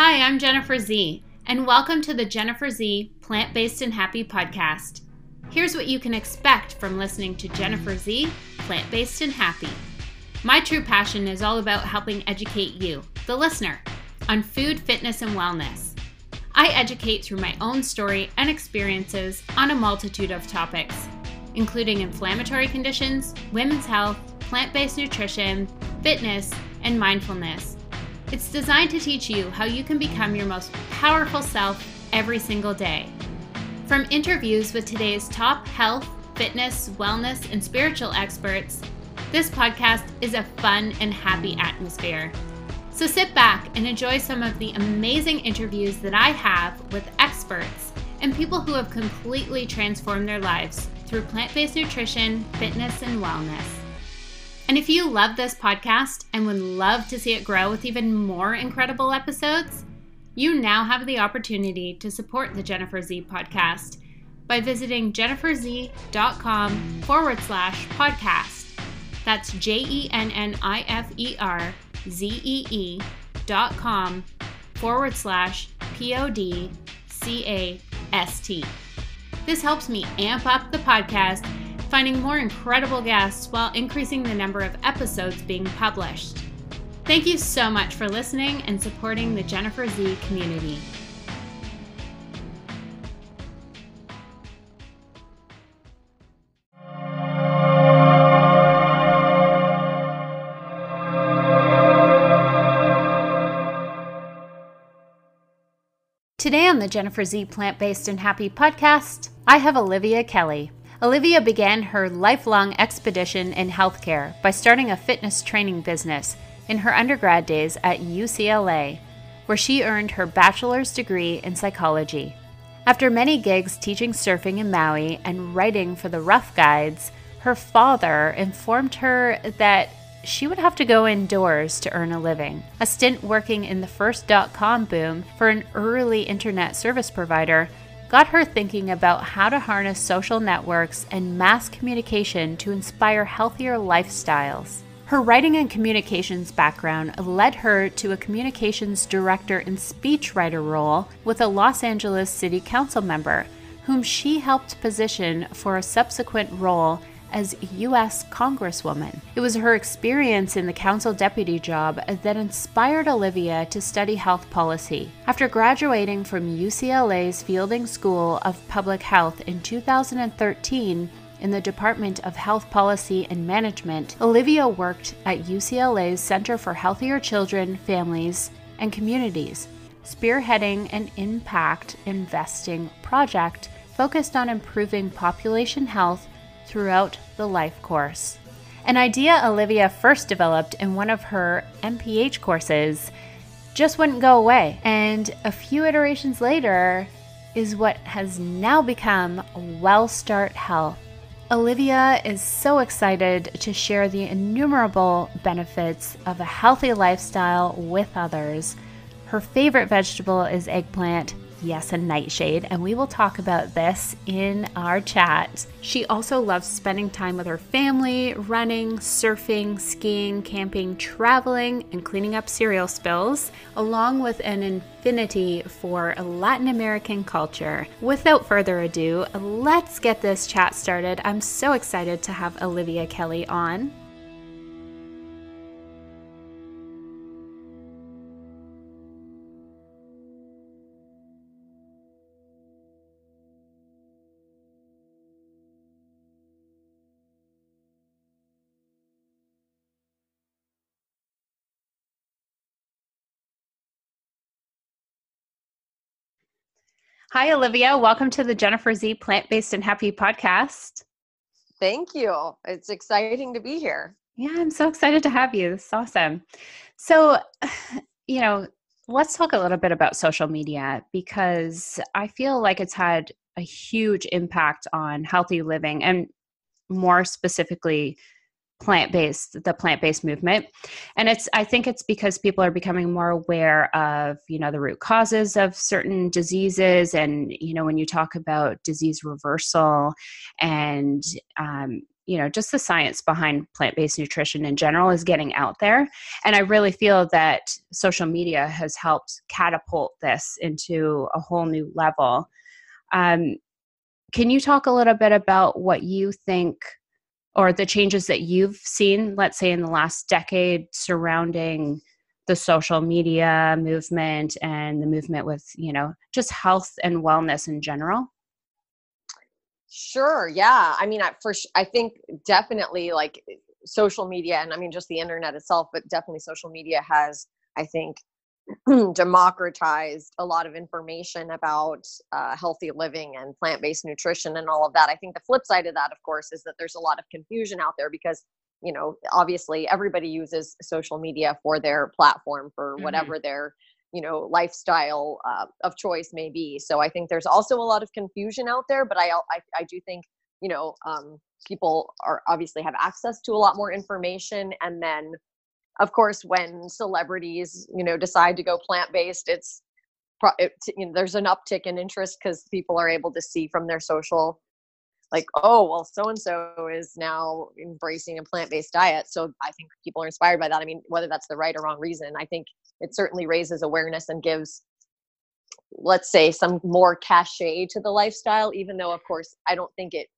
Hi, I'm Jennifer Z, and welcome to the Jennifer Z Plant Based and Happy podcast. Here's what you can expect from listening to Jennifer Z Plant Based and Happy. My true passion is all about helping educate you, the listener, on food, fitness, and wellness. I educate through my own story and experiences on a multitude of topics, including inflammatory conditions, women's health, plant based nutrition, fitness, and mindfulness it's designed to teach you how you can become your most powerful self every single day. From interviews with today's top health, fitness, wellness, and spiritual experts, this podcast is a fun and happy atmosphere. So sit back and enjoy some of the amazing interviews that I have with experts and people who have completely transformed their lives through plant based nutrition, fitness, and wellness. And if you love this podcast and would love to see it grow with even more incredible episodes, you now have the opportunity to support the Jennifer Z podcast by visiting jenniferzee.com forward slash podcast. That's J E N N I F E R Z E E dot com forward slash P O D C A S T. This helps me amp up the podcast finding more incredible guests while increasing the number of episodes being published. Thank you so much for listening and supporting the Jennifer Z community. Today on the Jennifer Z Plant Based and Happy podcast, I have Olivia Kelly. Olivia began her lifelong expedition in healthcare by starting a fitness training business in her undergrad days at UCLA, where she earned her bachelor's degree in psychology. After many gigs teaching surfing in Maui and writing for the Rough Guides, her father informed her that she would have to go indoors to earn a living. A stint working in the first dot com boom for an early internet service provider got her thinking about how to harness social networks and mass communication to inspire healthier lifestyles. Her writing and communications background led her to a communications director and speechwriter role with a Los Angeles City Council member, whom she helped position for a subsequent role as U.S. Congresswoman. It was her experience in the council deputy job that inspired Olivia to study health policy. After graduating from UCLA's Fielding School of Public Health in 2013, in the Department of Health Policy and Management, Olivia worked at UCLA's Center for Healthier Children, Families, and Communities, spearheading an impact investing project focused on improving population health throughout the life course. An idea Olivia first developed in one of her MPH courses just wouldn't go away, and a few iterations later is what has now become WellStart Health. Olivia is so excited to share the innumerable benefits of a healthy lifestyle with others. Her favorite vegetable is eggplant, yes, a nightshade, and we will talk about this in our chat. She also loves spending time with her family, running, surfing, skiing, camping, traveling, and cleaning up cereal spills, along with an infinity for Latin American culture. Without further ado, let's get this chat started. I'm so excited to have Olivia Kelly on. Hi, Olivia. Welcome to the Jennifer Z Plant Based and Happy podcast. Thank you. It's exciting to be here. Yeah, I'm so excited to have you. This is awesome. So, you know, let's talk a little bit about social media because I feel like it's had a huge impact on healthy living and more specifically plant-based the plant-based movement. And it's i think it's because people are becoming more aware of you know the root causes of certain diseases. And you know when you talk about disease reversal and um, you know just the science behind plant-based nutrition in general is getting out there. And i really feel that social media has helped catapult this into a whole new level. Um, can you talk a little bit about what you think or the changes that you've seen let's say in the last decade surrounding the social media movement and the movement with you know just health and wellness in general Sure. Yeah. I mean, I, for I think definitely like social media, and I mean just the internet itself, but definitely social media has, I think, democratized a lot of information about uh, healthy living and plant-based nutrition and all of that. I think the flip side of that, of course, is that there's a lot of confusion out there because you know obviously everybody uses social media for their platform for mm-hmm. whatever mm-hmm. their you know lifestyle uh, of choice may be so i think there's also a lot of confusion out there but i i, I do think you know um, people are obviously have access to a lot more information and then of course when celebrities you know decide to go plant-based it's it, you know, there's an uptick in interest because people are able to see from their social like oh well so and so is now embracing a plant-based diet. So i think people are inspired by that. I mean whether that's the right or wrong reason i think it certainly raises awareness and gives let's say some more cachet to the lifestyle even though of course i don't think it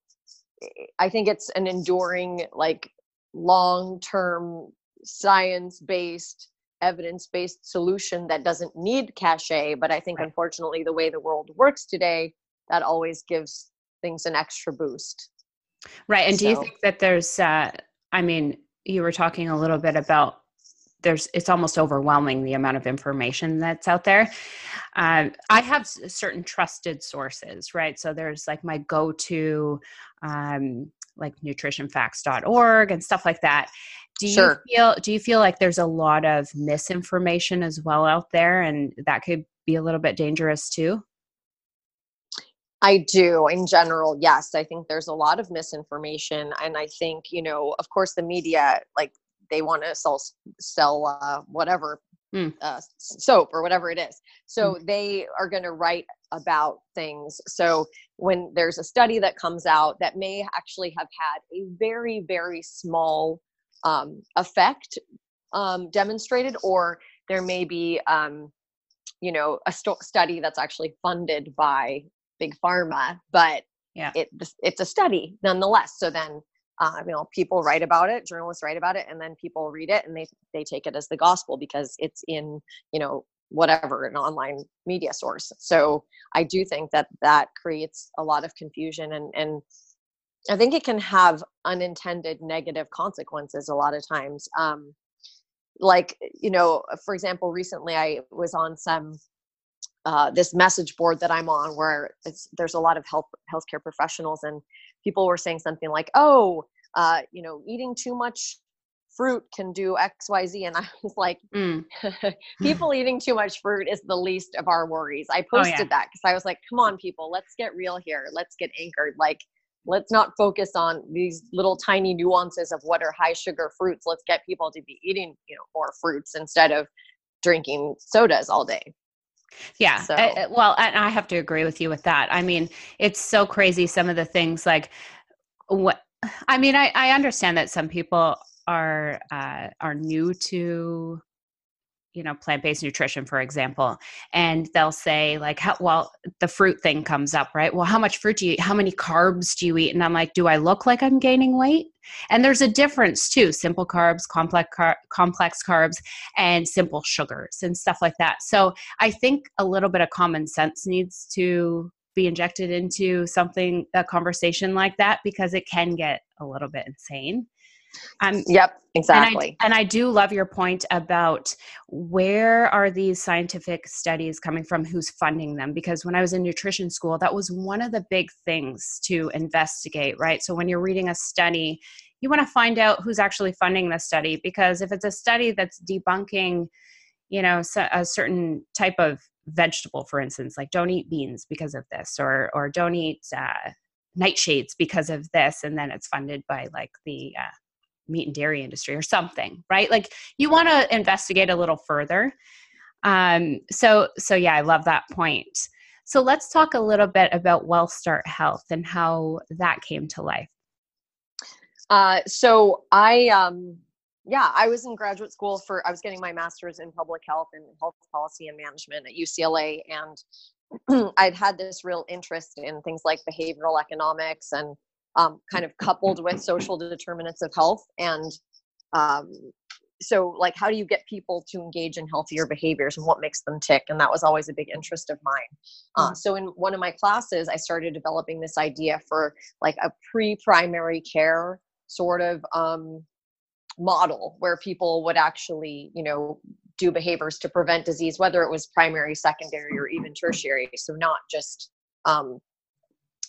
i think it's an enduring like long term science based evidence based solution that doesn't need cachet but i think right. unfortunately the way the world works today that always gives things an extra boost right and so. do you think that there's uh i mean you were talking a little bit about there's it's almost overwhelming the amount of information that's out there um, i have certain trusted sources right so there's like my go-to um, like nutritionfacts.org and stuff like that do you sure. feel do you feel like there's a lot of misinformation as well out there and that could be a little bit dangerous too I do in general. Yes, I think there's a lot of misinformation and I think, you know, of course the media like they want to sell sell uh, whatever mm. uh, soap or whatever it is. So mm. they are going to write about things. So when there's a study that comes out that may actually have had a very very small um, effect um, demonstrated, or there may be um, you know a st- study that's actually funded by big pharma, but yeah. it it's a study nonetheless. So then uh, you know people write about it journalists write about it and then people read it and they they take it as the gospel because it's in you know whatever an online media source so i do think that that creates a lot of confusion and and i think it can have unintended negative consequences a lot of times um like you know for example recently i was on some uh, this message board that I'm on where there's a lot of health healthcare professionals and people were saying something like, "Oh, uh, you know, eating too much fruit can do X, Y, Z," and I was like, mm. "People eating too much fruit is the least of our worries." I posted oh, yeah. that because I was like, "Come on, people, let's get real here. Let's get anchored. Like, let's not focus on these little tiny nuances of what are high sugar fruits. Let's get people to be eating, you know, more fruits instead of drinking sodas all day." Yeah. So. Uh, well, and I have to agree with you with that. I mean, it's so crazy some of the things like what I mean, I, I understand that some people are uh, are new to you know plant-based nutrition for example and they'll say like how, well the fruit thing comes up right? Well how much fruit do you eat how many carbs do you eat? And i'm like do i look like i'm gaining weight? And there's a difference too simple carbs complex car- complex carbs and simple sugars and stuff like that. So i think a little bit of common sense needs to be injected into something a conversation like that because it can get a little bit insane um, yep exactly and I, and I do love your point about where are these scientific studies coming from who's funding them because when i was in nutrition school that was one of the big things to investigate right? So when you're reading a study you want to find out who's actually funding the study because if it's a study that's debunking you know a certain type of vegetable for instance like don't eat beans because of this or or don't eat uh, nightshades because of this and then it's funded by like the uh, meat and dairy industry or something right? Like you want to investigate a little further. Um so so yeah i love that point. So let's talk a little bit about WellStart Health and how that came to life. Uh, so I, um, yeah, I was in graduate school for, I was getting my master's in public health and health policy and management at UCLA. And I'd had this real interest in things like behavioral economics and um, kind of coupled with social determinants of health. And um, so like how do you get people to engage in healthier behaviors and what makes them tick and that was always a big interest of mine uh, mm-hmm. so in one of my classes i started developing this idea for like a pre-primary care sort of um, model where people would actually you know do behaviors to prevent disease whether it was primary secondary or even tertiary so not just um,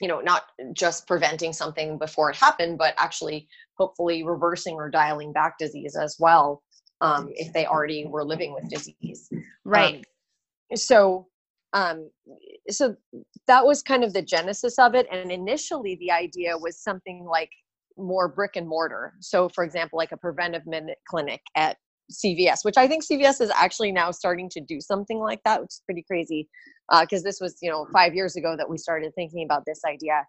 you know not just preventing something before it happened but actually hopefully reversing or dialing back disease as well um, if they already were living with disease. Right. Um, so um, so that was kind of the genesis of it. And initially the idea was something like more brick and mortar. So for example like a preventive minute clinic at CVS, which I think CVS is actually now starting to do something like that, which is pretty crazy because uh, this was, you know, five years ago that we started thinking about this idea.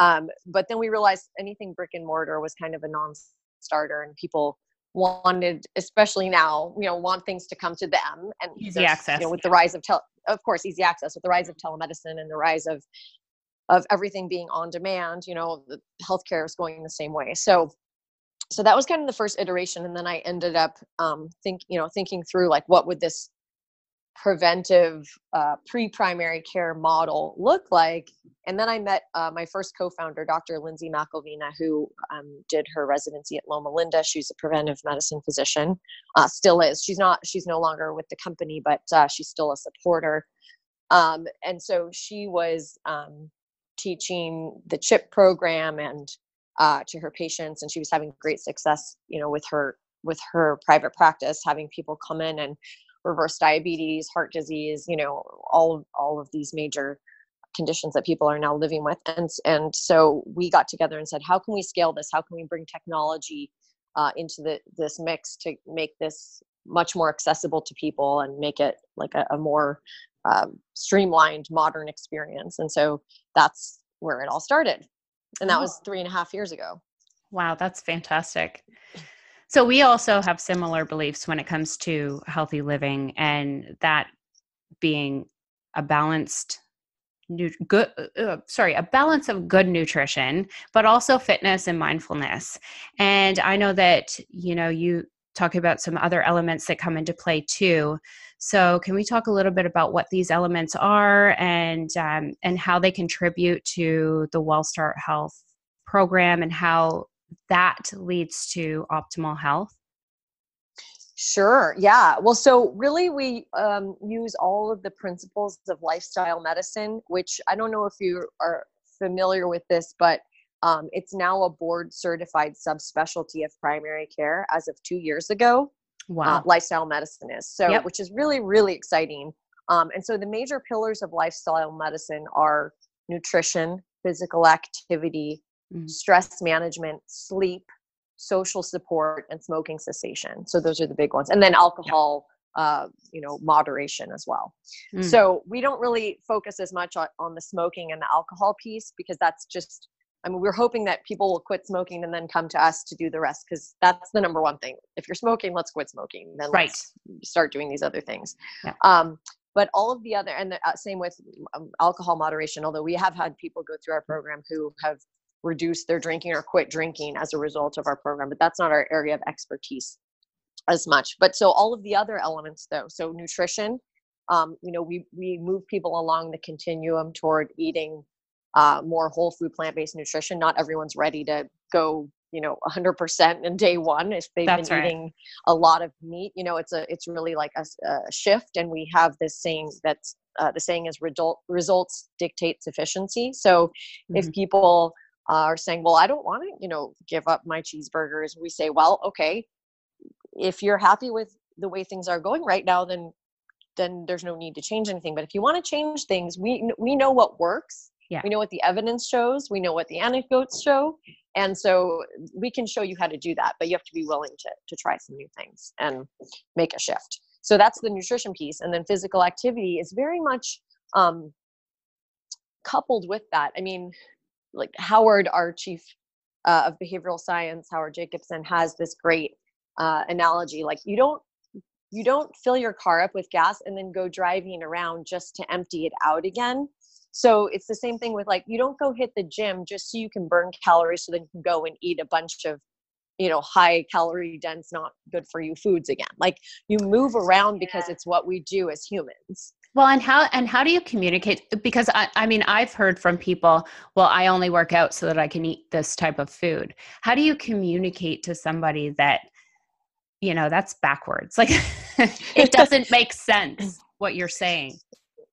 Um, but then we realized anything brick and mortar was kind of a non-starter, and people wanted, especially now, you know, want things to come to them and easy access. You know, with the rise of tel, of course, easy access with the rise of telemedicine and the rise of of everything being on demand. You know, the healthcare is going the same way. So so that was kind of the first iteration and then i ended up um, think you know thinking through like what would this preventive uh, pre-primary care model look like and then i met uh, my first co-founder dr lindsay mcelvina who um, did her residency at loma linda. She's a preventive medicine physician uh, still is. She's not she's no longer with the company but uh, she's still a supporter. Um, and so she was um, teaching the chip program and uh, to her patients and she was having great success you know with her with her private practice having people come in and reverse diabetes heart disease you know all of all of these major conditions that people are now living with. And and so we got together and said how can we scale this? How can we bring technology uh, into the this mix to make this much more accessible to people and make it like a, a more um, streamlined modern experience? And so that's where it all started. And that oh. was three and a half years ago. Wow that's fantastic so we also have similar beliefs when it comes to healthy living and that being a balanced good uh, uh, sorry a balance of good nutrition but also fitness and mindfulness. And i know that you know you talk about some other elements that come into play too. So, can we talk a little bit about what these elements are and um, and how they contribute to the WellStart Health program and how that leads to optimal health? Sure. Yeah. Well, so really, we um, use all of the principles of lifestyle medicine, which I don't know if you are familiar with this, but um, it's now a board certified subspecialty of primary care as of two years ago. Uh, wow. uh, lifestyle medicine is. So, yep. which is really, really exciting. Um, and so the major pillars of lifestyle medicine are nutrition, physical activity, mm-hmm. stress management, sleep, social support, and smoking cessation. So those are the big ones. And then alcohol, yep. uh, you know, moderation as well. Mm. So we don't really focus as much on, on the smoking and the alcohol piece because that's just I mean, we're hoping that people will quit smoking and then come to us to do the rest because that's the number one thing. If you're smoking, let's quit smoking. Then right. let's start doing these other things. Yeah. Um, but all of the other, and the, uh, same with um, alcohol moderation, although we have had people go through our program who have reduced their drinking or quit drinking as a result of our program, but that's not our area of expertise as much. But so all of the other elements, though, so nutrition, um, you know, we, we move people along the continuum toward eating uh, more whole food plant-based nutrition not everyone's ready to go you know 100% in day one if they've That's been right. eating a lot of meat you know it's a it's really like a, a shift and we have this saying that's uh, the saying is result, results dictate sufficiency so mm-hmm. if people are saying well i don't want to you know give up my cheeseburgers we say well okay if you're happy with the way things are going right now then then there's no need to change anything but if you want to change things we we know what works yeah. We know what the evidence shows, we know what the anecdotes show. And so we can show you how to do that, but you have to be willing to, to try some new things and make a shift. So that's the nutrition piece. And then physical activity is very much um, coupled with that. I mean, like Howard, our chief uh, of behavioral science, Howard Jacobson, has this great uh, analogy. Like you don't you don't fill your car up with gas and then go driving around just to empty it out again. So it's the same thing with like you don't go hit the gym just so you can burn calories so then you can go and eat a bunch of you know high calorie dense not good for you foods again like you move around because it's what we do as humans well and how and how do you communicate because I, I mean i've heard from people well i only work out so that i can eat this type of food how do you communicate to somebody that you know that's backwards like it doesn't make sense what you're saying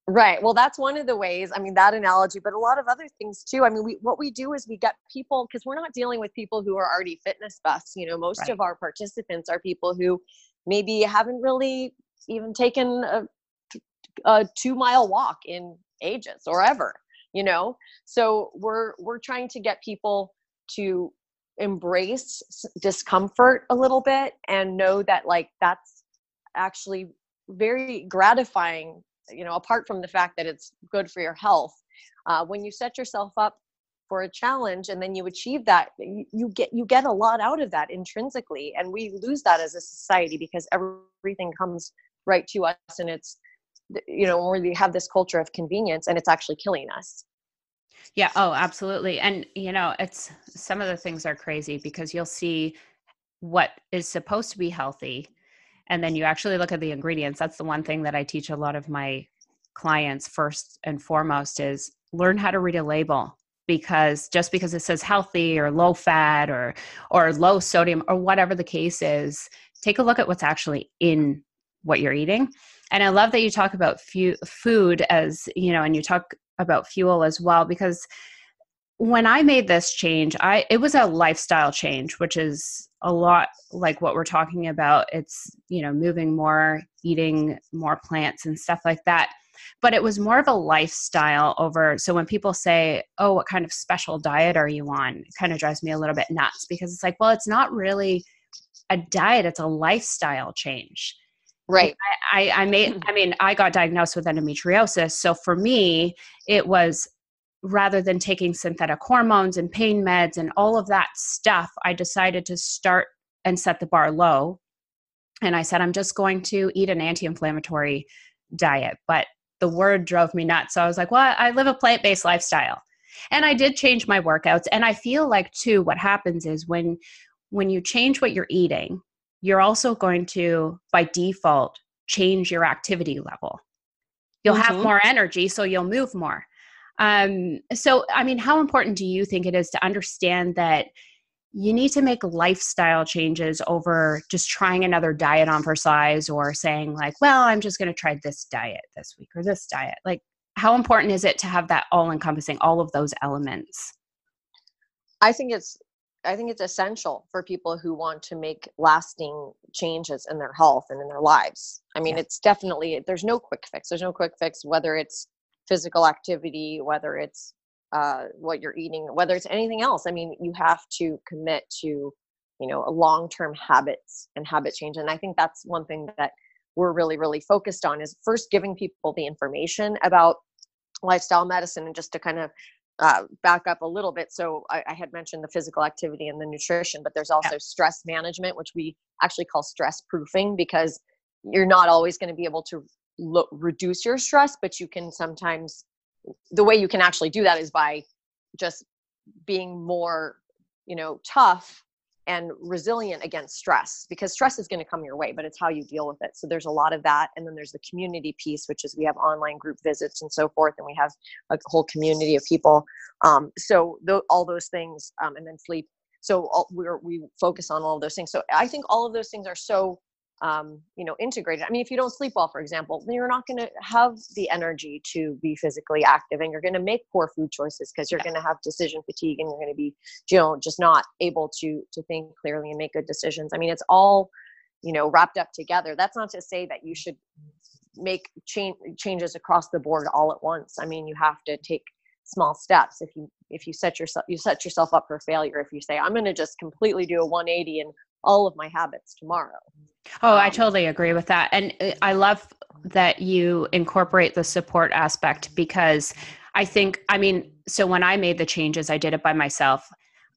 Right. Well, that's one of the ways. I mean, that analogy, but a lot of other things too. I mean, we what we do is we get people because we're not dealing with people who are already fitness buffs. You know, most right. of our participants are people who maybe haven't really even taken a, a two mile walk in ages or ever. You know, so we're we're trying to get people to embrace discomfort a little bit and know that like that's actually very gratifying you know apart from the fact that it's good for your health uh, when you set yourself up for a challenge and then you achieve that you, you get you get a lot out of that intrinsically and we lose that as a society because everything comes right to us and it's you know where we have this culture of convenience and it's actually killing us. Yeah oh absolutely and you know it's some of the things are crazy because you'll see what is supposed to be healthy and then you actually look at the ingredients. That's the one thing that i teach a lot of my clients first and foremost is learn how to read a label because just because it says healthy or low fat or or low sodium or whatever the case is take a look at what's actually in what you're eating. And i love that you talk about fu- food as you know and you talk about fuel as well because when i made this change i it was a lifestyle change which is a lot like what we're talking about. It's you know moving more eating more plants and stuff like that. But it was more of a lifestyle over so when people say oh what kind of special diet are you on? It kind of drives me a little bit nuts because it's like well it's not really a diet it's a lifestyle change right I, I, I made mm. i mean i got diagnosed with endometriosis so for me it was rather than taking synthetic hormones and pain meds and all of that stuff, I decided to start and set the bar low. And I said, I'm just going to eat an anti inflammatory diet. But the word drove me nuts. So I was like, well, I live a plant based lifestyle. And I did change my workouts. And I feel like, too, what happens is when when you change what you're eating, you're also going to, by default, change your activity level. You'll mm-hmm. have more energy, so you'll move more. Um, so, I mean, how important do you think it is to understand that you need to make lifestyle changes over just trying another diet on for size or saying, like, well, I'm just going to try this diet this week or this diet? Like, how important is it to have that all encompassing, all of those elements? I think it's I think it's essential for people who want to make lasting changes in their health and in their lives. I mean, yeah. it's definitely there's no quick fix. There's no quick fix whether it's physical activity, whether it's uh, what you're eating, whether it's anything else. I mean, you have to commit to, you know, a long-term habits and habit change. And I think that's one thing that we're really, really focused on is first giving people the information about lifestyle medicine and just to kind of uh, back up a little bit. So I, I, had mentioned the physical activity and the nutrition, but there's also yeah. stress management, which we actually call stress proofing because you're not always going to be able to look reduce your stress but you can sometimes the way you can actually do that is by just being more you know tough and resilient against stress because stress is going to come your way but it's how you deal with it. So there's a lot of that and then there's the community piece which is we have online group visits and so forth and we have a whole community of people. Um, so th- all those things um, and then sleep. So all, we're, we focus on all of those things. So i think all of those things are so um, you know integrated. I mean if you don't sleep well for example then you're not going to have the energy to be physically active and you're going to make poor food choices because you're yeah. going to have decision fatigue and you're going to be you know just not able to to think clearly and make good decisions. I mean it's all you know wrapped up together. That's not to say that you should make change changes across the board all at once. I mean you have to take small steps. If you if you set yourself you set yourself up for failure if you say i'm going to just completely do a 180 and all of my habits tomorrow. Oh, um, I totally agree with that. And uh, I love that you incorporate the support aspect because I think, I mean, so when I made the changes, I did it by myself.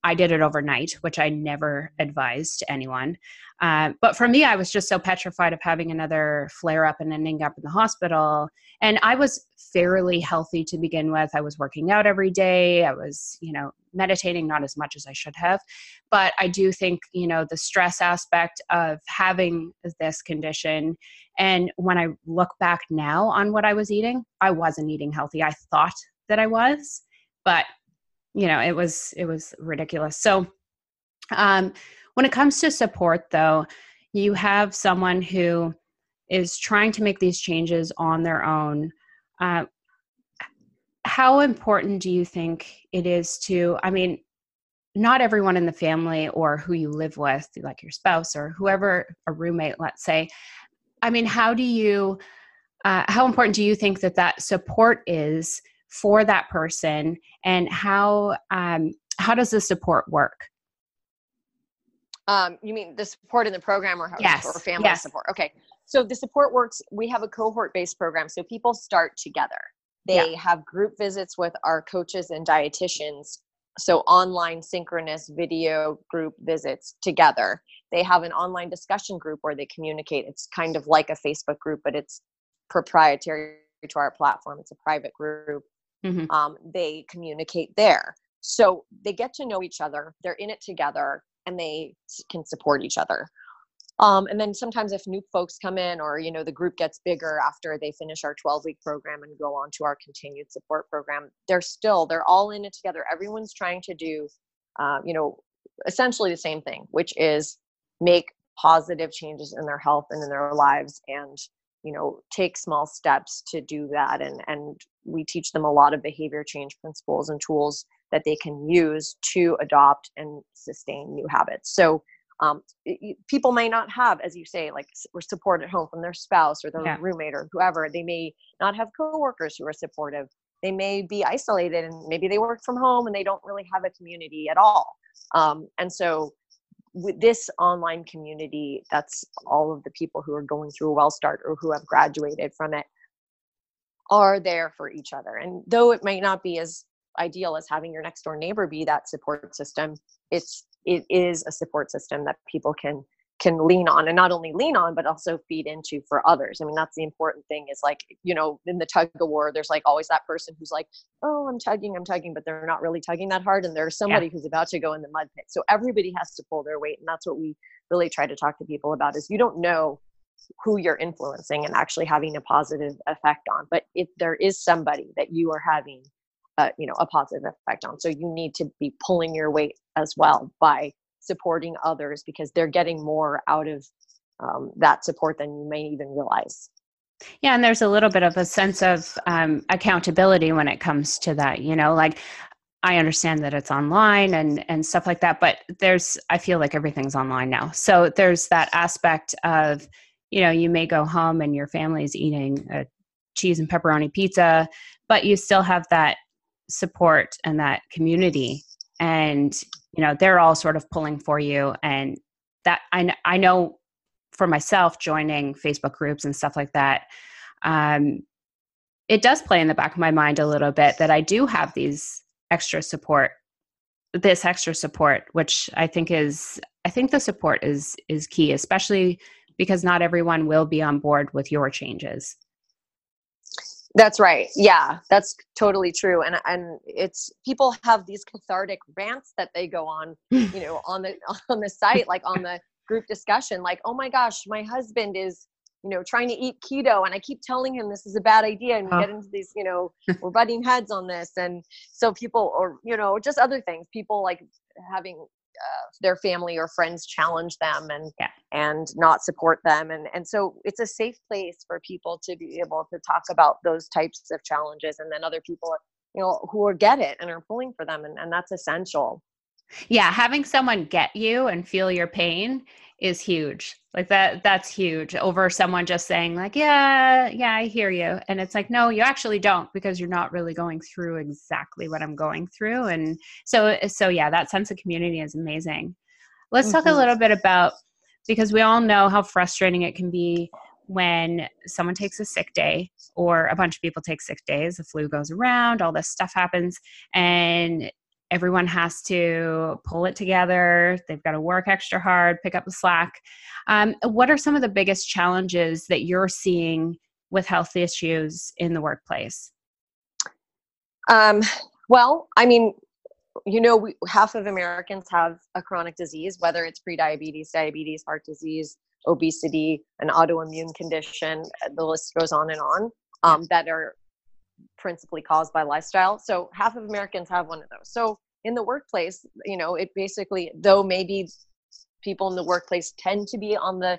I did it overnight, which I never advised to anyone. Um, but for me, I was just so petrified of having another flare up and ending up in the hospital. And I was fairly healthy to begin with. I was working out every day. I was, you know, meditating, not as much as I should have. But I do think, you know, the stress aspect of having this condition. And when I look back now on what I was eating, I wasn't eating healthy. I thought that I was, but you know, it was it was ridiculous. So um when it comes to support, though, you have someone who is trying to make these changes on their own. Uh, how important do you think it is to, I mean, not everyone in the family or who you live with, like your spouse or whoever, a roommate, let's say. I mean, how do you, uh, how important do you think that that support is for that person, and how um, how does the support work? Um, you mean the support in the program or, yes. or family yes. support? Okay. So the support works, we have a cohort based program. So people start together. They yeah. have group visits with our coaches and dietitians. So online synchronous video group visits together. They have an online discussion group where they communicate. It's kind of like a Facebook group, but it's proprietary to our platform. It's a private group. Mm-hmm. Um, they communicate there. So they get to know each other. They're in it together and they can support each other. Um, and then sometimes if new folks come in or you know the group gets bigger after they finish our 12 week program and go on to our continued support program they're still they're all in it together everyone's trying to do uh, you know essentially the same thing which is make positive changes in their health and in their lives and you know take small steps to do that and and we teach them a lot of behavior change principles and tools that they can use to adopt and sustain new habits. So um, it, people may not have, as you say, like support at home from their spouse or their yeah. roommate or whoever. They may not have coworkers who are supportive. They may be isolated and maybe they work from home and they don't really have a community at all. Um, and so with this online community, that's all of the people who are going through a WellStart or who have graduated from it are there for each other. And though it might not be as ideal as having your next door neighbor be that support system it's it is a support system that people can can lean on and not only lean on but also feed into for others i mean that's the important thing is like you know in the tug of war there's like always that person who's like oh i'm tugging i'm tugging but they're not really tugging that hard and there's somebody yeah. who's about to go in the mud pit so everybody has to pull their weight and that's what we really try to talk to people about is you don't know who you're influencing and actually having a positive effect on but if there is somebody that you are having a, you know a positive effect on so you need to be pulling your weight as well by supporting others because they're getting more out of um, that support than you may even realize. Yeah and there's a little bit of a sense of um, accountability when it comes to that you know like i understand that it's online and and stuff like that but there's i feel like everything's online now. So there's that aspect of you know you may go home and your family's eating a cheese and pepperoni pizza but you still have that support and that community. And you know they're all sort of pulling for you and that i, I know for myself joining facebook groups and stuff like that um, it does play in the back of my mind a little bit that i do have these extra support this extra support which i think is i think the support is is key especially because not everyone will be on board with your changes that's right. Yeah, that's totally true. And and it's people have these cathartic rants that they go on, you know, on the on the site, like on the group discussion, like, oh my gosh, my husband is, you know, trying to eat keto and I keep telling him this is a bad idea and we uh-huh. get into these, you know, we're butting heads on this. And so people or, you know, just other things, people like having uh, their family or friends challenge them and yeah. and not support them and and so it's a safe place for people to be able to talk about those types of challenges and then other people you know who are get it and are pulling for them and, and that's essential yeah having someone get you and feel your pain is huge like that that's huge over someone just saying like yeah yeah i hear you and it's like no you actually don't because you're not really going through exactly what i'm going through and so so yeah that sense of community is amazing let's mm-hmm. talk a mm-hmm. little bit about because we all know how frustrating it can be when someone takes a sick day or a bunch of people take sick days the flu goes around all this stuff happens and everyone has to pull it together. They've got to work extra hard, pick up the slack. Um, what are some of the biggest challenges that you're seeing with health issues in the workplace? Um, well, I mean, you know, we, half of Americans have a chronic disease, whether it's prediabetes, diabetes, heart disease, obesity, an autoimmune condition. The list goes on and on um, that are principally caused by lifestyle. So half of Americans have one of those. So in the workplace, you know, it basically, though maybe people in the workplace tend to be on the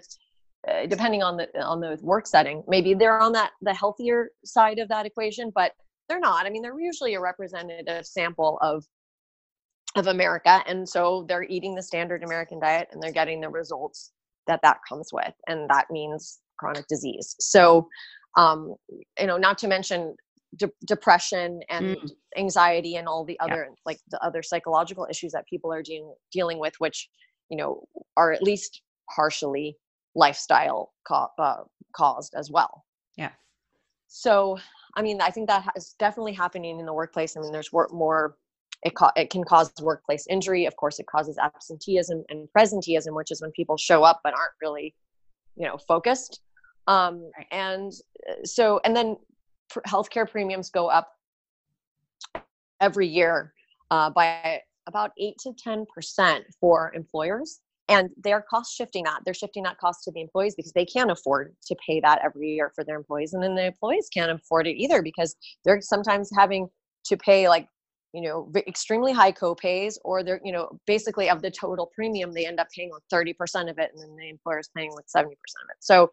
uh, depending on the on the work setting maybe they're on that the healthier side of that equation but they're not. I mean they're usually a representative sample of of america and so they're eating the standard american diet and they're getting the results that that comes with and that means chronic disease. So um you know not to mention de- depression and mm. anxiety and all the other yeah. like the other psychological issues that people are dealing dealing with which you know are at least partially lifestyle co- uh, caused as well yeah so i mean i think that is definitely happening in the workplace i mean there's work more it, co- it can cause workplace injury of course it causes absenteeism and presenteeism which is when people show up but aren't really you know focused um, right. and uh, so and then healthcare premiums go up every year uh, by about 8 to 10% for employers and they're cost shifting that. They're shifting that cost to the employees because they can't afford to pay that every year for their employees and then the employees can't afford it either because they're sometimes having to pay like you know extremely high copays or they're you know basically of the total premium they end up paying like 30% of it and then the employer is paying like 70% of it. So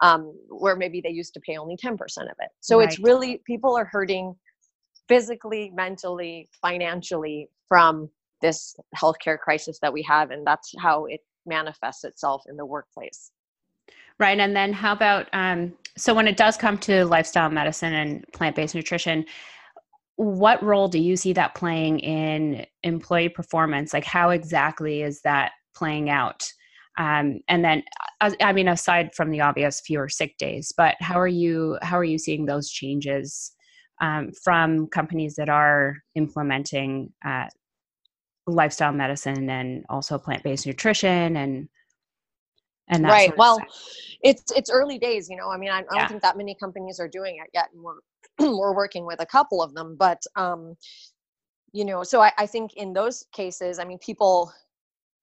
um, where maybe they used to pay only 10% of it. So right. it's really people are hurting physically, mentally, financially from this healthcare crisis that we have. And that's how it manifests itself in the workplace. Right. And then how about um, so when it does come to lifestyle medicine and plant based nutrition, what role do you see that playing in employee performance? Like, how exactly is that playing out? Um, and then, uh, I mean, aside from the obvious fewer sick days, but how are you how are you seeing those changes um, from companies that are implementing uh, lifestyle medicine and also plant based nutrition and and right? Sort of well, stuff? it's it's early days. You know, I mean, I, I don't think that many companies are doing it yet, and we're we're working with a couple of them, but um, you know, so I, I think in those cases, I mean, people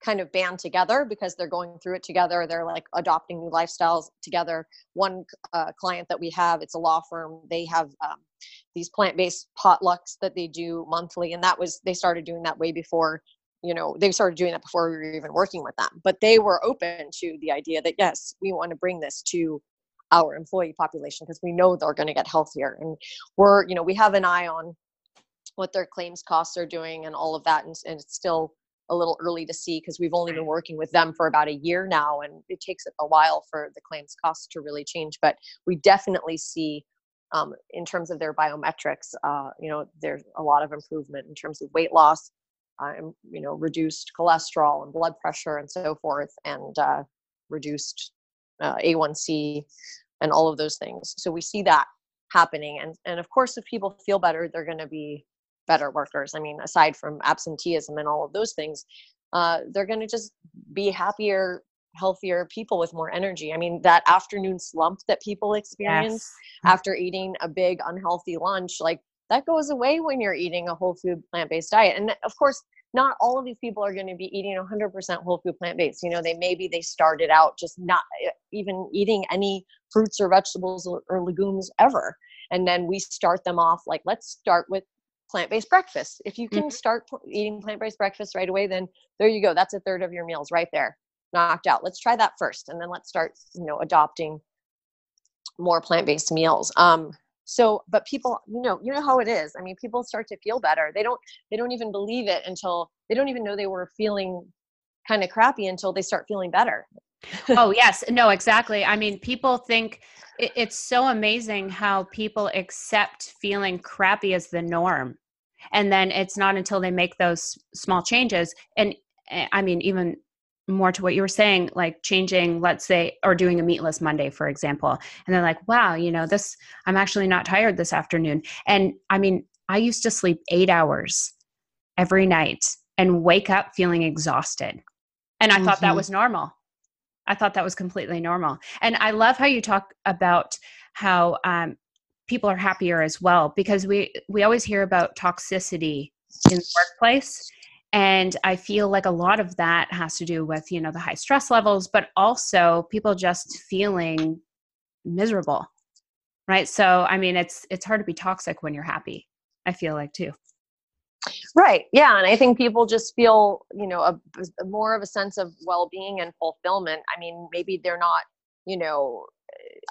kind of band together because they're going through it together. They're like adopting new lifestyles together. One uh, client that we have it's a law firm. They have um, these plant-based potlucks that they do monthly and that was they started doing that way before you know they started doing that before we were even working with them. But they were open to the idea that yes we want to bring this to our employee population because we know they're going to get healthier. And we're you know we have an eye on what their claims costs are doing and all of that and, and it's still a little early to see because we've only been working with them for about a year now and it takes a while for the claims costs to really change but we definitely see um, in terms of their biometrics uh, you know there's a lot of improvement in terms of weight loss uh, you know reduced cholesterol and blood pressure and so forth and uh, reduced uh, a1c and all of those things. So we see that happening and and of course if people feel better they're going to be better workers. I mean, aside from absenteeism and all of those things, uh, they're going to just be happier, healthier people with more energy. I mean, that afternoon slump that people experience yes. After eating a big unhealthy lunch, like that goes away when you're eating a whole food plant based diet. And of course, not all of these people are going to be eating 100% whole food plant based. You know, they maybe they started out just not eh, even eating any fruits or vegetables or, or legumes ever. And then we start them off like, let's start with plant-based breakfast. If you can mm-hmm. start eating plant-based breakfast right away then there you go that's a third of your meals right there knocked out. Let's try that first and then let's start you know adopting more plant-based meals. Um so but people you know you know how it is. I mean people start to feel better. They don't they don't even believe it until they don't even know they were feeling kind of crappy until they start feeling better. Oh yes. No exactly. I mean people think it's so amazing how people accept feeling crappy as the norm and then it's not until they make those small changes and eh, i mean even more to what you were saying like changing let's say or doing a meatless monday for example and they're like wow you know this i'm actually not tired this afternoon and i mean i used to sleep eight hours every night and wake up feeling exhausted. And I mm-hmm. thought that mm-hmm. was normal. I thought that was completely normal. And I love how you talk about how um, people are happier as well because we we always hear about toxicity in the workplace and i feel like a lot of that has to do with you know the high stress levels but also people just feeling miserable right? So i mean it's it's hard to be toxic when you're happy i feel like too. Right yeah and i think people just feel you know a, a more of a sense of well-being and fulfillment. I mean maybe they're not you know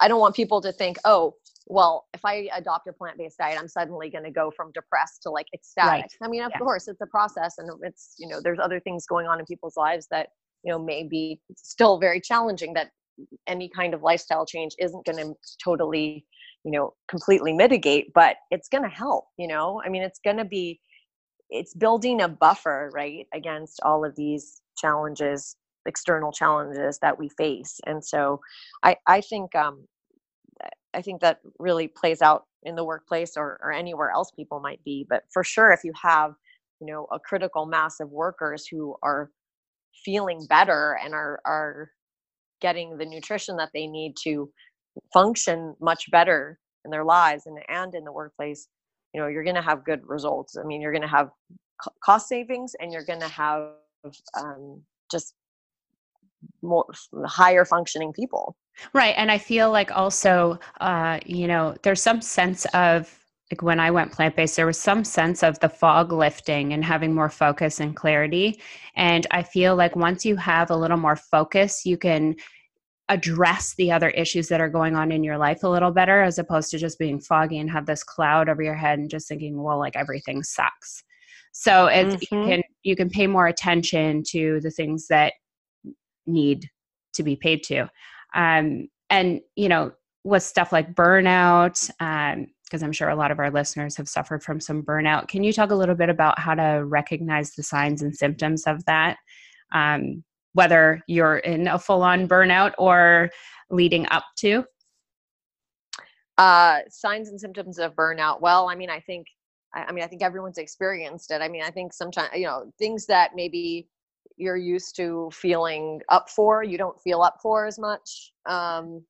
i don't want people to think oh well, if I adopt a plant based diet, I'm suddenly going to go from depressed to like ecstatic. Right. I mean, of yeah. course, it's a process and it's, you know, there's other things going on in people's lives that, you know, may be still very challenging that any kind of lifestyle change isn't going to totally, you know, completely mitigate, but it's going to help, you know? I mean, it's going to be, it's building a buffer, right, against all of these challenges external challenges that we face and so i i think um I think that really plays out in the workplace or, or anywhere else people might be. But for sure, if you have, you know, a critical mass of workers who are feeling better and are are getting the nutrition that they need to function much better in their lives and and in the workplace, you know, you're going to have good results. I mean, you're going to have cost savings and you're going to have um, just more higher functioning people. Right and i feel like also uh you know there's some sense of like when i went plant-based there was some sense of the fog lifting and having more focus and clarity. And i feel like once you have a little more focus you can address the other issues that are going on in your life a little better as opposed to just being foggy and have this cloud over your head and just thinking well like everything sucks. So it's mm-hmm. you can you can pay more attention to the things that need to be paid to. Um, and, you know, with stuff like burnout, because um, I'm sure a lot of our listeners have suffered from some burnout, can you talk a little bit about how to recognize the signs and symptoms of that? Um, whether you're in a full on burnout or leading up to? Uh, signs and symptoms of burnout. Well, I mean, I think, I, I mean, I think everyone's experienced it. I mean, I think sometimes, you know, things that maybe you're used to feeling up for you don't feel up for as much um,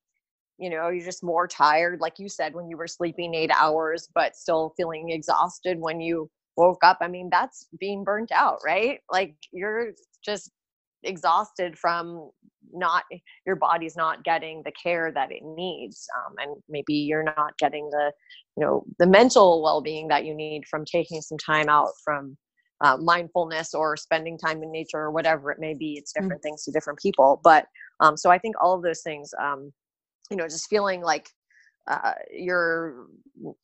you know you're just more tired like you said when you were sleeping eight hours but still feeling exhausted when you woke up. I mean that's being burnt out right? Like you're just exhausted from not your body's not getting the care that it needs um, and maybe you're not getting the you know the mental well-being that you need from taking some time out from uh, mindfulness or spending time in nature or whatever it may be it's mm. different mm-hmm. things to different people but um, so i think all of those things um, you know just feeling like uh, your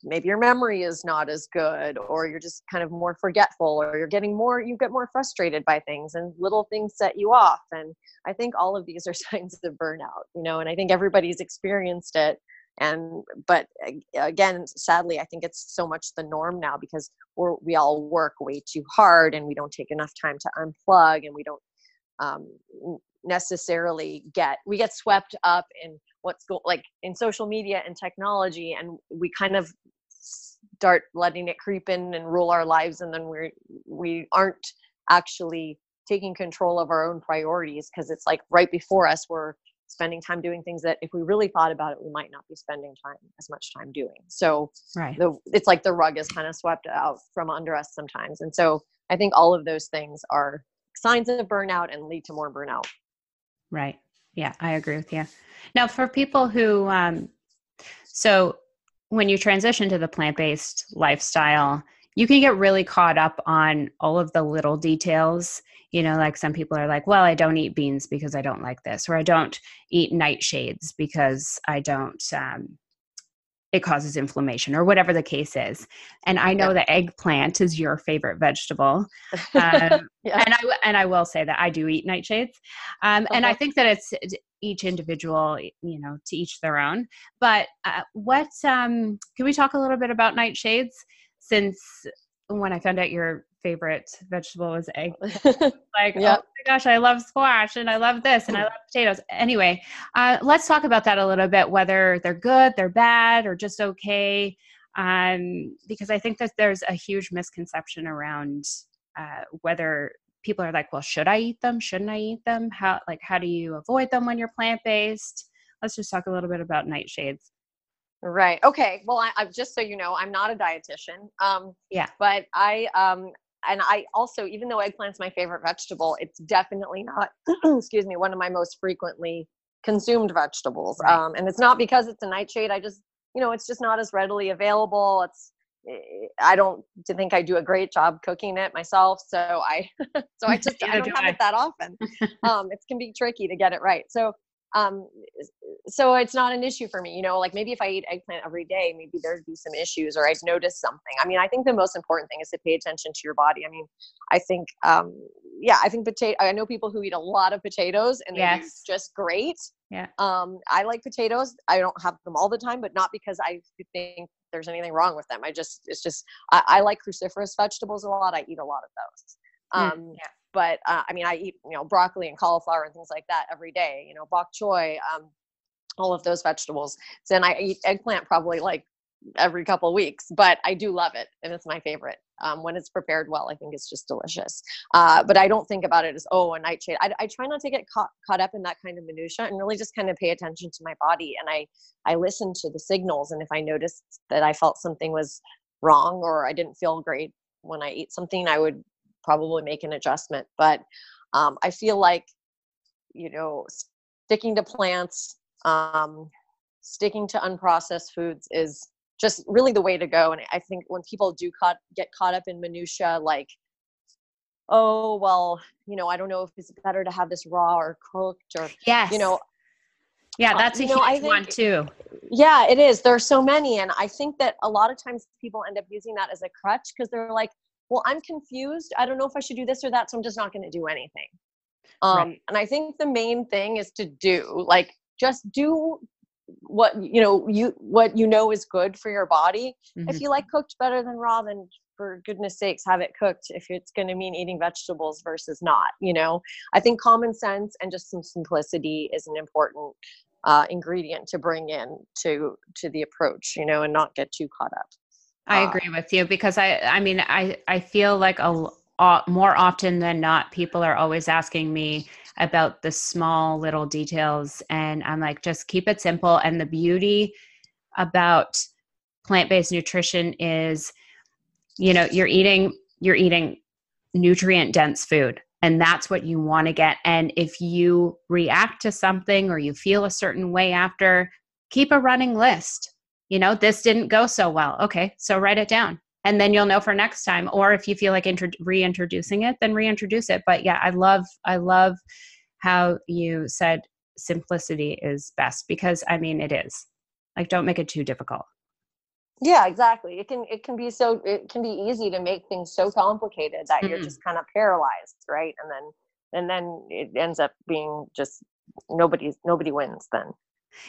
maybe your memory is not as good or you're just kind of more forgetful or you're getting more you get more frustrated by things and little things set you off and i think all of these are signs of burnout you know and i think everybody's experienced it and but again sadly i think it's so much the norm now because we're, we all work way too hard and we don't take enough time to unplug and we don't um, necessarily get we get swept up in what's go like in social media and technology and we kind of start letting it creep in and rule our lives and then we're we aren't actually taking control of our own priorities because it's like right before us we're spending time doing things that if we really thought about it we might not be spending time as much time doing. So right. the, it's like the rug is kind of swept out from under us sometimes. And so i think all of those things are signs of burnout and lead to more burnout. Right. Yeah i agree with you. Now for people who um so when you transition to the plant-based lifestyle you can get really caught up on all of the little details you know like some people are like well i don't eat beans because i don't like this or i don't eat nightshades because i don't um, it causes inflammation or whatever the case is and i know yeah. that eggplant is your favorite vegetable um, yeah. and i and i will say that i do eat nightshades um, and i uh-huh. think that it's each individual you know to each their own but uh, what um, can we talk a little bit about nightshades since when I found out your favorite vegetable was egg, like, yeah. oh my gosh, I love squash and I love this and I love potatoes. Anyway, uh, let's talk about that a little bit, whether they're good, they're bad, or just okay. Um, because I think that there's a huge misconception around uh, whether people are like, well, should I eat them? Shouldn't I eat them? How like how do you avoid them when you're plant based? Let's just talk a little bit about nightshades. Right. Okay. Well, I, I just so you know, I'm not a dietitian. Um, yeah. But I um, and I also, even though eggplant's my favorite vegetable, it's definitely not. excuse me, one of my most frequently consumed vegetables. Right. Um, and it's not because it's a nightshade. I just, you know, it's just not as readily available. It's eh, I don't think I do a great job cooking it myself, so I so I just I don't do have I. it that often. Um, it can be tricky to get it right. So um, so it's not an issue for me you know like maybe if i eat eggplant every day maybe there'd be some issues or i'd notice something. I mean i think the most important thing is to pay attention to your body. I mean i think um, yeah i think potato i know people who eat a lot of potatoes and they're yes. just great. Yeah. Um, i like potatoes. I don't have them all the time but not because i think there's anything wrong with them. I just it's just i, I like cruciferous vegetables a lot. I eat a lot of those. Mm, um, yeah but uh, I mean, I eat you know broccoli and cauliflower and things like that every day. You know, bok choy, um, all of those vegetables. And I eat eggplant probably like every couple of weeks, but I do love it, and it's my favorite. Um, when it's prepared well, I think it's just delicious. Uh, but I don't think about it as oh a nightshade. I, I try not to get caught caught up in that kind of minutia and really just kind of pay attention to my body. And I I listen to the signals, and if I noticed that I felt something was wrong or I didn't feel great when I eat something, I would probably make an adjustment. But um, I feel like, you know, sticking to plants, um, sticking to unprocessed foods is just really the way to go. And I think when people do caught, get caught up in minutia, like, oh well, you know, I don't know if it's better to have this raw or cooked or, yes. you know, yeah, uh, that's a uh, huge know, think, one too. Yeah, it is. There are so many, and I think that a lot of times people end up using that as a crutch because they're like, well i'm confused i don't know if i should do this or that so i'm just not going to do anything um, right. and i think the main thing is to do like just do what you know you what you know is good for your body mm-hmm. if you like cooked better than raw then for goodness sakes have it cooked if it's going to mean eating vegetables versus not you know i think common sense and just some simplicity is an important uh, ingredient to bring in to to the approach you know and not get too caught up I uh, agree with you because I I mean I I feel like a more often than not people are always asking me about the small little details and I'm like just keep it simple. And the beauty about plant-based nutrition is you know you're eating you're eating nutrient dense food and that's what you want to get. And if you react to something or you feel a certain way after keep a running list you know this didn't go so well. Okay so write it down. And then you'll know for next time or if you feel like intro- reintroducing it then reintroduce it. But yeah i love i love how you said simplicity is best because i mean it is. Like don't make it too difficult. Yeah exactly. It can it can be so it can be easy to make things so complicated that mm-hmm. you're just kind of paralyzed right? And then and then it ends up being just nobody's nobody wins then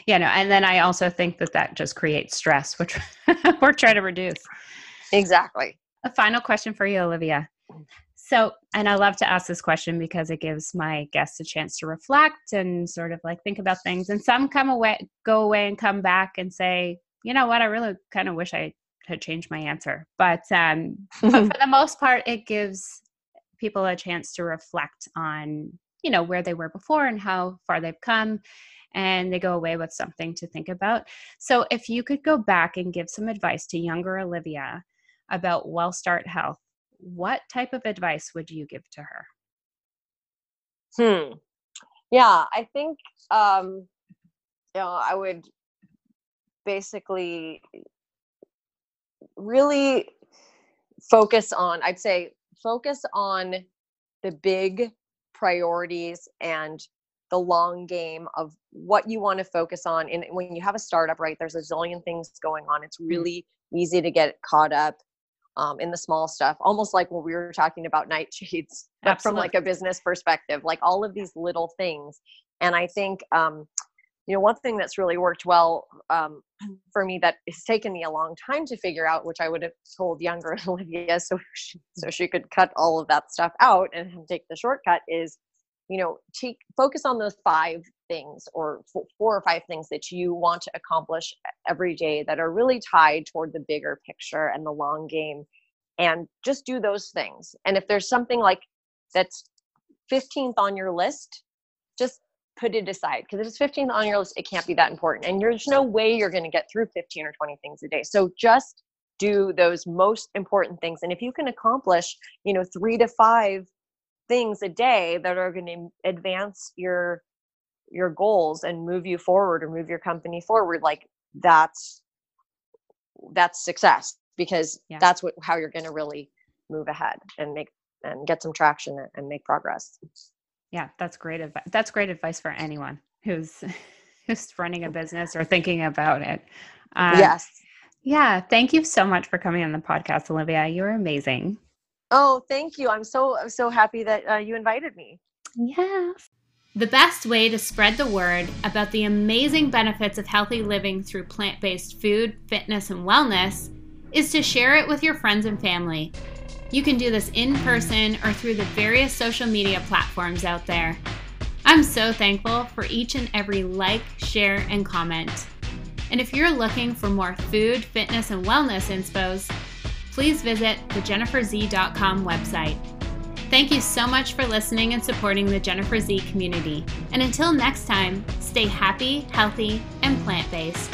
yeah no and then i also think that that just creates stress which we're trying to reduce. Exactly. A final question for you olivia. So and i love to ask this question because it gives my guests a chance to reflect and sort of like think about things. And some come away go away and come back and say you know what? I really kind of wish i had changed my answer. But um but for the most part it gives people a chance to reflect on you know where they were before and how far they've come and they go away with something to think about. So, if you could go back and give some advice to younger Olivia about WellStart Health, what type of advice would you give to her? Hmm. Yeah, I think um, you know I would basically really focus on. I'd say focus on the big priorities and the long game of what you want to focus on. And when you have a startup, right, there's a zillion things going on. It's mm. really easy to get caught up um, in the small stuff, almost like when we were talking about nightshades, but from like a business perspective, like all of these little things. And I think, um, you know, one thing that's really worked well um, for me that has taken me a long time to figure out, which I would have told younger Olivia, so she, so she could cut all of that stuff out and take the shortcut, is you know take focus on those five things or four or five things that you want to accomplish every day that are really tied toward the bigger picture and the long game and just do those things. And if there's something like that's 15th on your list just put it aside because if it's 15th on your list it can't be that important and there's no way you're going to get through 15 or 20 things a day. So just do those most important things and if you can accomplish you know 3 to 5 things a day that are going to advance your your goals and move you forward or move your company forward like that's that's success because yeah. that's what how you're going to really move ahead and make and get some traction and make progress. Yeah that's great advice that's great advice for anyone who's who's running a business or thinking about it. Um, yes. yeah thank you so much for coming on the podcast olivia. You're amazing oh thank you i'm so so happy that uh, you invited me yes the best way to spread the word about the amazing benefits of healthy living through plant based food, fitness, and wellness is to share it with your friends and family. You can do this in person or through the various social media platforms out there. I'm so thankful for each and every like, share, and comment. And if you're looking for more food, fitness, and wellness inspos, please visit the jenniferzee.com website. Thank you so much for listening and supporting the Jennifer Zee community. And until next time, stay happy, healthy, and plant based.